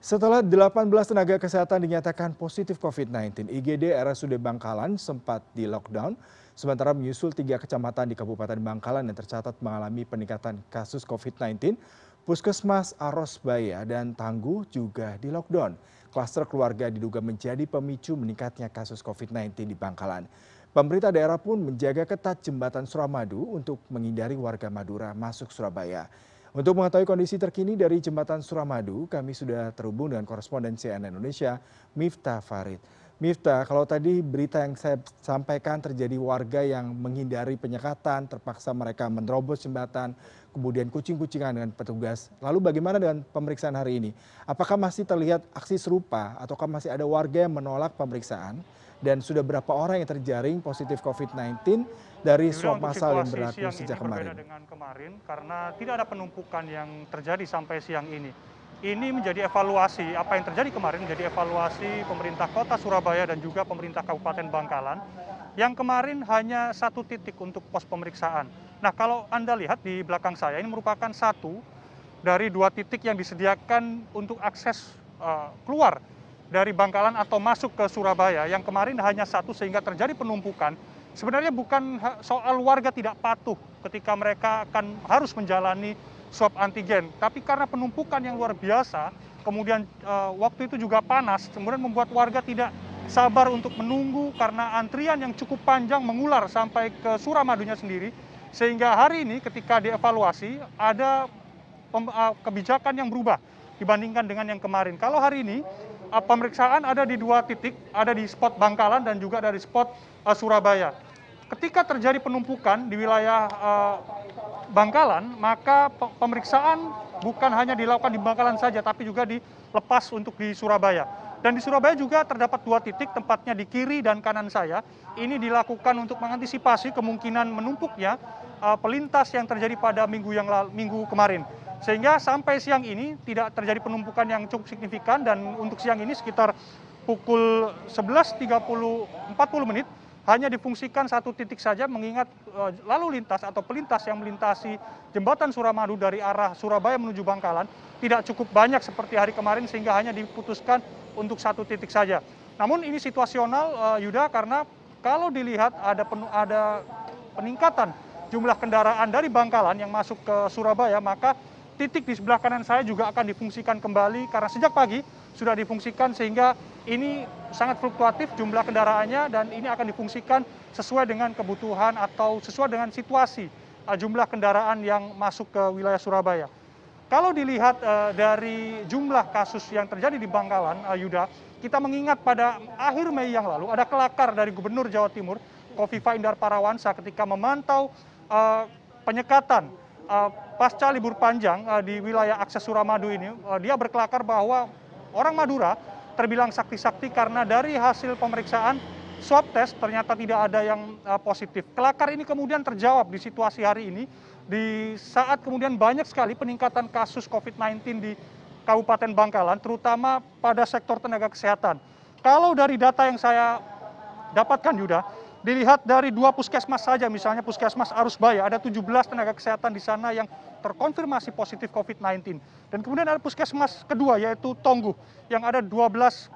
setelah delapan belas tenaga kesehatan dinyatakan positif covid sembilan belas igd rsud bangkalan sempat di lockdown sementara menyusul tiga kecamatan di kabupaten bangkalan yang tercatat mengalami peningkatan kasus covid sembilan belas. Puskesmas arosbaya dan tangguh juga di lockdown. Kluster keluarga diduga menjadi pemicu meningkatnya kasus covid sembilan belas di bangkalan. Pemerintah daerah pun menjaga ketat jembatan suramadu untuk menghindari warga madura masuk surabaya untuk mengetahui kondisi terkini dari jembatan suramadu kami sudah terhubung dengan koresponden cnn indonesia miftah farid. Miftah kalau tadi berita yang saya sampaikan terjadi warga yang menghindari penyekatan terpaksa mereka menerobos jembatan kemudian kucing kucingan dengan petugas. Lalu bagaimana dengan pemeriksaan hari ini? Apakah masih terlihat aksi serupa ataukah masih ada warga yang menolak pemeriksaan? Dan sudah berapa orang yang terjaring positif covid sembilan belas dari swab masal yang berlaku sejak kemarin sebenarnya bukan soal warga tidak patuh ketika mereka akan harus menjalani swab antigen tapi karena penumpukan yang luar biasa kemudian waktu itu juga panas kemudian membuat warga tidak sabar untuk menunggu karena antrian yang cukup panjang mengular sampai ke suramadunya sendiri sehingga hari ini ketika dievaluasi ada kebijakan yang berubah dibandingkan dengan yang kemarin. Kalau hari ini pemeriksaan ada di dua titik ada di spot bangkalan dan juga dari spot surabaya. Ketika terjadi penumpukan di wilayah bangkalan maka pemeriksaan bukan hanya dilakukan di bangkalan saja tapi juga dilepas untuk di surabaya. Dan di surabaya juga terdapat dua titik tempatnya di kiri dan kanan saya. Ini dilakukan untuk mengantisipasi kemungkinan menumpuknya pelintas yang terjadi pada minggu kemarin sehingga sampai siang ini tidak terjadi penumpukan yang cukup signifikan dan untuk siang ini sekitar pukul sebelas empat puluh menit hanya difungsikan satu titik saja mengingat lalu lintas atau pelintas yang melintasi jembatan suramadu dari arah surabaya menuju bangkalan tidak cukup banyak seperti hari kemarin sehingga hanya diputuskan untuk satu titik saja. Namun ini situasional yuda karena kalau dilihat ada peningkatan jumlah kendaraan dari bangkalan yang masuk ke surabaya maka titik di sebelah kanan saya juga akan difungsikan kembali karena sejak pagi sudah difungsikan sehingga ini sangat fluktuatif jumlah kendaraannya dan ini akan difungsikan sesuai dengan kebutuhan atau sesuai dengan situasi jumlah kendaraan yang masuk ke wilayah surabaya. Kalau dilihat dari jumlah kasus yang terjadi di bangkalan yuda kita mengingat pada akhir mei yang lalu ada kelakar dari gubernur jawa timur kofifa indar parawansa ketika memantau penyekatan pasca libur panjang di wilayah akses suramadu ini dia berkelakar bahwa orang madura terbilang sakti sakti karena dari hasil pemeriksaan swab test ternyata tidak ada yang positif. Kelakar ini kemudian terjawab di situasi hari ini di saat kemudian banyak sekali peningkatan kasus covid sembilan belas di kabupaten bangkalan terutama pada sektor tenaga kesehatan. Kalau dari data yang saya dapatkan yuda dilihat dari dua puskesmas saja misalnya puskesmas arusbaya ada tujuh belas tenaga kesehatan di sana yang terkonfirmasi positif covid sembilan belas dan kemudian ada puskesmas kedua yaitu tongguh yang ada dua belas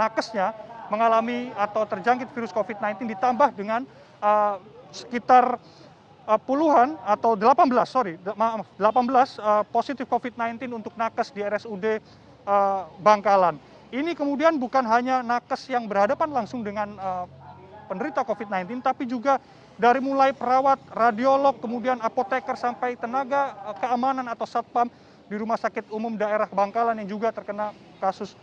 nakesnya mengalami atau terjangkit virus covid sembilan belas ditambah dengan sekitar puluhan atau delapan belas sorry maaf delapan belas positif covid sembilan belas untuk nakes di rsud bangkalan. Ini kemudian bukan hanya nakes yang berhadapan langsung dengan penderita covid sembilan belas tapi juga dari mulai perawat radiolog kemudian apoteker sampai tenaga keamanan atau satpam di rumah sakit umum daerah bangkalan yang juga terkena kasus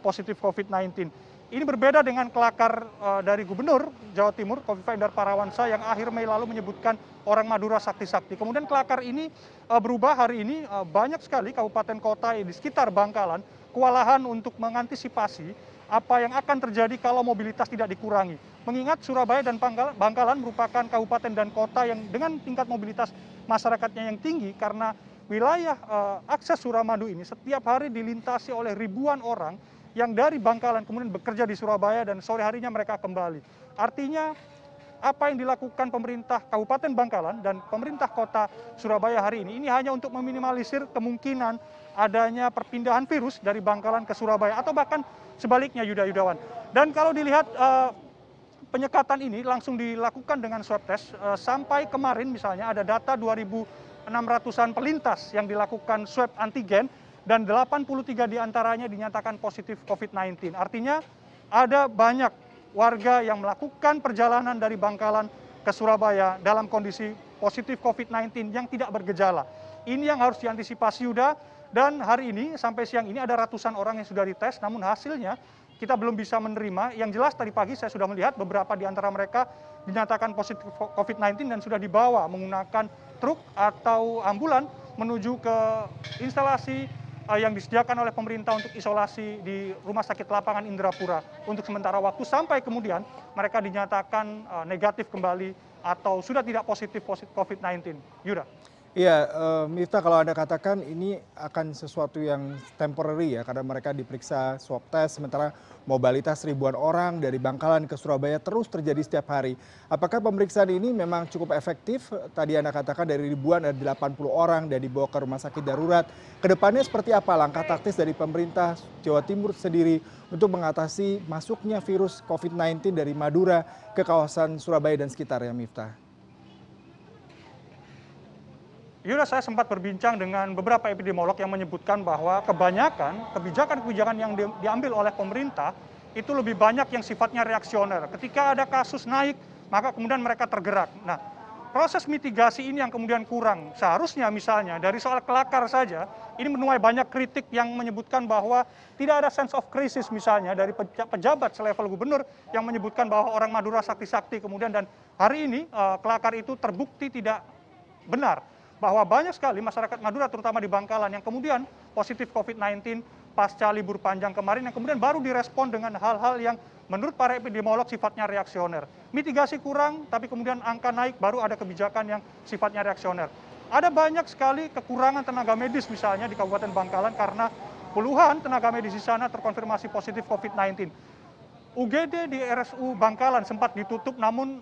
positif covid sembilan belas ini berbeda dengan kelakar dari gubernur jawa timur kofifa indar parawansa yang akhir mei lalu menyebutkan orang madura sakti sakti kemudian kelakar ini berubah hari ini banyak sekali kabupaten kota di sekitar bangkalan kewalahan untuk mengantisipasi apa yang akan terjadi kalau mobilitas tidak dikurangi mengingat surabaya dan bangkalan merupakan kabupaten dan kota yang dengan tingkat mobilitas masyarakatnya yang tinggi karena wilayah akses suramadu ini setiap hari dilintasi oleh ribuan orang yang dari bangkalan kemudian bekerja di surabaya dan sore harinya mereka kembali artinya apa yang dilakukan pemerintah Kabupaten Bangkalan dan pemerintah Kota Surabaya hari ini ini hanya untuk meminimalisir kemungkinan adanya perpindahan virus dari Bangkalan ke Surabaya atau bahkan sebaliknya Yuda Yudawan. Dan kalau dilihat uh, penyekatan ini langsung dilakukan dengan swab test uh, sampai kemarin misalnya ada data 2.600-an pelintas yang dilakukan swab antigen dan 83 di antaranya dinyatakan positif COVID-19. Artinya ada banyak warga yang melakukan perjalanan dari Bangkalan ke Surabaya dalam kondisi positif COVID-19 yang tidak bergejala. Ini yang harus diantisipasi Yuda dan hari ini sampai siang ini ada ratusan orang yang sudah dites namun hasilnya kita belum bisa menerima. Yang jelas tadi pagi saya sudah melihat beberapa di antara mereka dinyatakan positif COVID-19 dan sudah dibawa menggunakan truk atau ambulan menuju ke instalasi uh, yang disediakan oleh pemerintah untuk isolasi di Rumah Sakit Lapangan Indrapura untuk sementara waktu sampai kemudian mereka dinyatakan uh, negatif kembali atau sudah tidak positif COVID-19. Yuda. Iya, uh, Miftah kalau Anda katakan ini akan sesuatu yang temporary ya karena mereka diperiksa swab test sementara mobilitas ribuan orang dari Bangkalan ke Surabaya terus terjadi setiap hari. Apakah pemeriksaan ini memang cukup efektif? Tadi Anda katakan dari ribuan ada 80 orang dan dibawa ke rumah sakit darurat. Ke depannya seperti apa langkah taktis dari pemerintah Jawa Timur sendiri untuk mengatasi masuknya virus COVID-19 dari Madura ke kawasan Surabaya dan sekitarnya, Miftah? Yuda saya sempat berbincang dengan beberapa epidemiolog yang menyebutkan bahwa kebanyakan kebijakan-kebijakan yang diambil oleh pemerintah itu lebih banyak yang sifatnya reaksioner. Ketika ada kasus naik, maka kemudian mereka tergerak. Nah, proses mitigasi ini yang kemudian kurang. Seharusnya misalnya dari soal kelakar saja, ini menuai banyak kritik yang menyebutkan bahwa tidak ada sense of crisis misalnya dari pejabat selevel gubernur yang menyebutkan bahwa orang Madura sakti-sakti kemudian dan hari ini eh, kelakar itu terbukti tidak benar bahwa banyak sekali masyarakat Madura terutama di Bangkalan yang kemudian positif COVID-19 pasca libur panjang kemarin yang kemudian baru direspon dengan hal-hal yang menurut para epidemiolog sifatnya reaksioner. Mitigasi kurang, tapi kemudian angka naik baru ada kebijakan yang sifatnya reaksioner. Ada banyak sekali kekurangan tenaga medis misalnya di Kabupaten Bangkalan karena puluhan tenaga medis di sana terkonfirmasi positif COVID-19. UGD di RSU Bangkalan sempat ditutup namun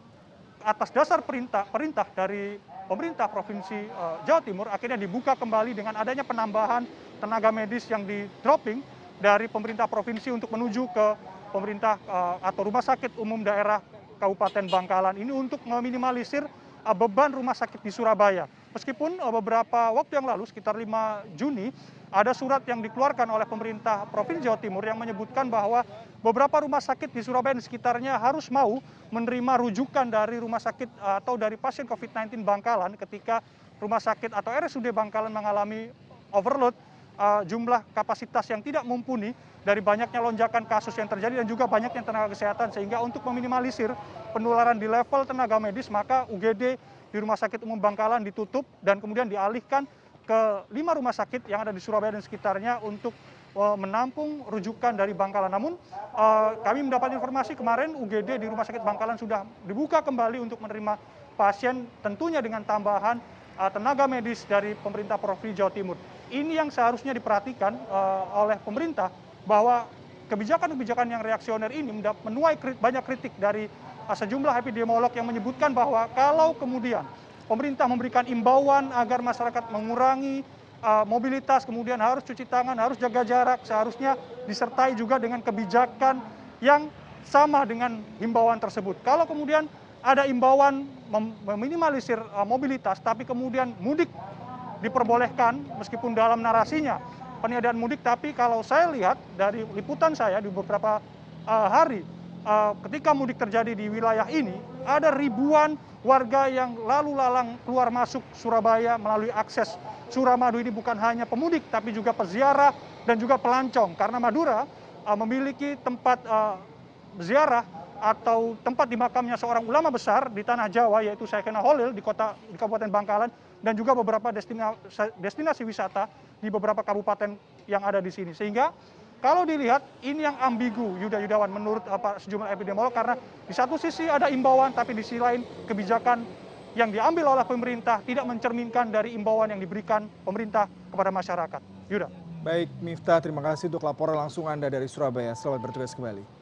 atas dasar perintah dari pemerintah provinsi uh, Jawa Timur akhirnya dibuka kembali dengan adanya penambahan tenaga medis yang di dropping dari pemerintah provinsi untuk menuju ke pemerintah uh, atau rumah sakit umum daerah Kabupaten Bangkalan ini untuk meminimalisir uh, beban rumah sakit di Surabaya. Meskipun uh, beberapa waktu yang lalu sekitar 5 Juni ada surat yang dikeluarkan oleh pemerintah Provinsi Jawa Timur yang menyebutkan bahwa beberapa rumah sakit di Surabaya dan sekitarnya harus mau menerima rujukan dari rumah sakit eh, atau dari pasien COVID-19 Bangkalan ketika rumah sakit atau RSUD Bangkalan mengalami overload uh, jumlah kapasitas yang tidak mumpuni dari banyaknya lonjakan kasus yang terjadi dan juga banyaknya tenaga kesehatan. Sehingga untuk meminimalisir penularan di level tenaga medis maka UGD di Rumah Sakit Umum Bangkalan ditutup dan kemudian dialihkan ke lima rumah sakit yang ada di Surabaya dan sekitarnya untuk uh, menampung rujukan dari Bangkalan. Namun uh, kami mendapat informasi kemarin UGD di Rumah Sakit Bangkalan sudah dibuka kembali untuk menerima pasien tentunya dengan tambahan uh, tenaga medis dari pemerintah Provinsi Jawa Timur. Ini yang seharusnya diperhatikan oleh pemerintah bahwa kebijakan-kebijakan yang reaksioner ini menuai banyak kritik dari sejumlah epidemiolog yang menyebutkan bahwa kalau kemudian pemerintah memberikan imbauan agar masyarakat mengurangi uh, mobilitas, kemudian harus cuci tangan, harus jaga jarak, seharusnya disertai juga dengan kebijakan yang sama dengan himbauan tersebut. Kalau kemudian ada imbauan meminimalisir uh, mobilitas, tapi kemudian mudik diperbolehkan meskipun dalam narasinya peniadaan mudik, tapi kalau saya lihat dari liputan saya di beberapa uh, hari ketika mudik terjadi di wilayah ini, ada ribuan warga yang lalu lalang keluar masuk Surabaya melalui akses Suramadu ini bukan hanya pemudik, tapi juga peziarah dan juga pelancong. Karena Madura uh, memiliki tempat uh, ziarah atau tempat di makamnya seorang ulama besar di tanah Jawa, yaitu Syekhena Holil di kota di Kabupaten Bangkalan, dan juga beberapa destinasi, destinasi wisata di beberapa kabupaten yang ada di sini. Sehingga kalau dilihat ini yang ambigu Yuda Yudawan menurut apa sejumlah epidemiolog karena di satu sisi ada imbauan tapi di sisi lain kebijakan yang diambil oleh pemerintah tidak mencerminkan dari imbauan yang diberikan pemerintah kepada masyarakat. Yuda. Baik Miftah, terima kasih untuk laporan langsung Anda dari Surabaya. Selamat bertugas kembali.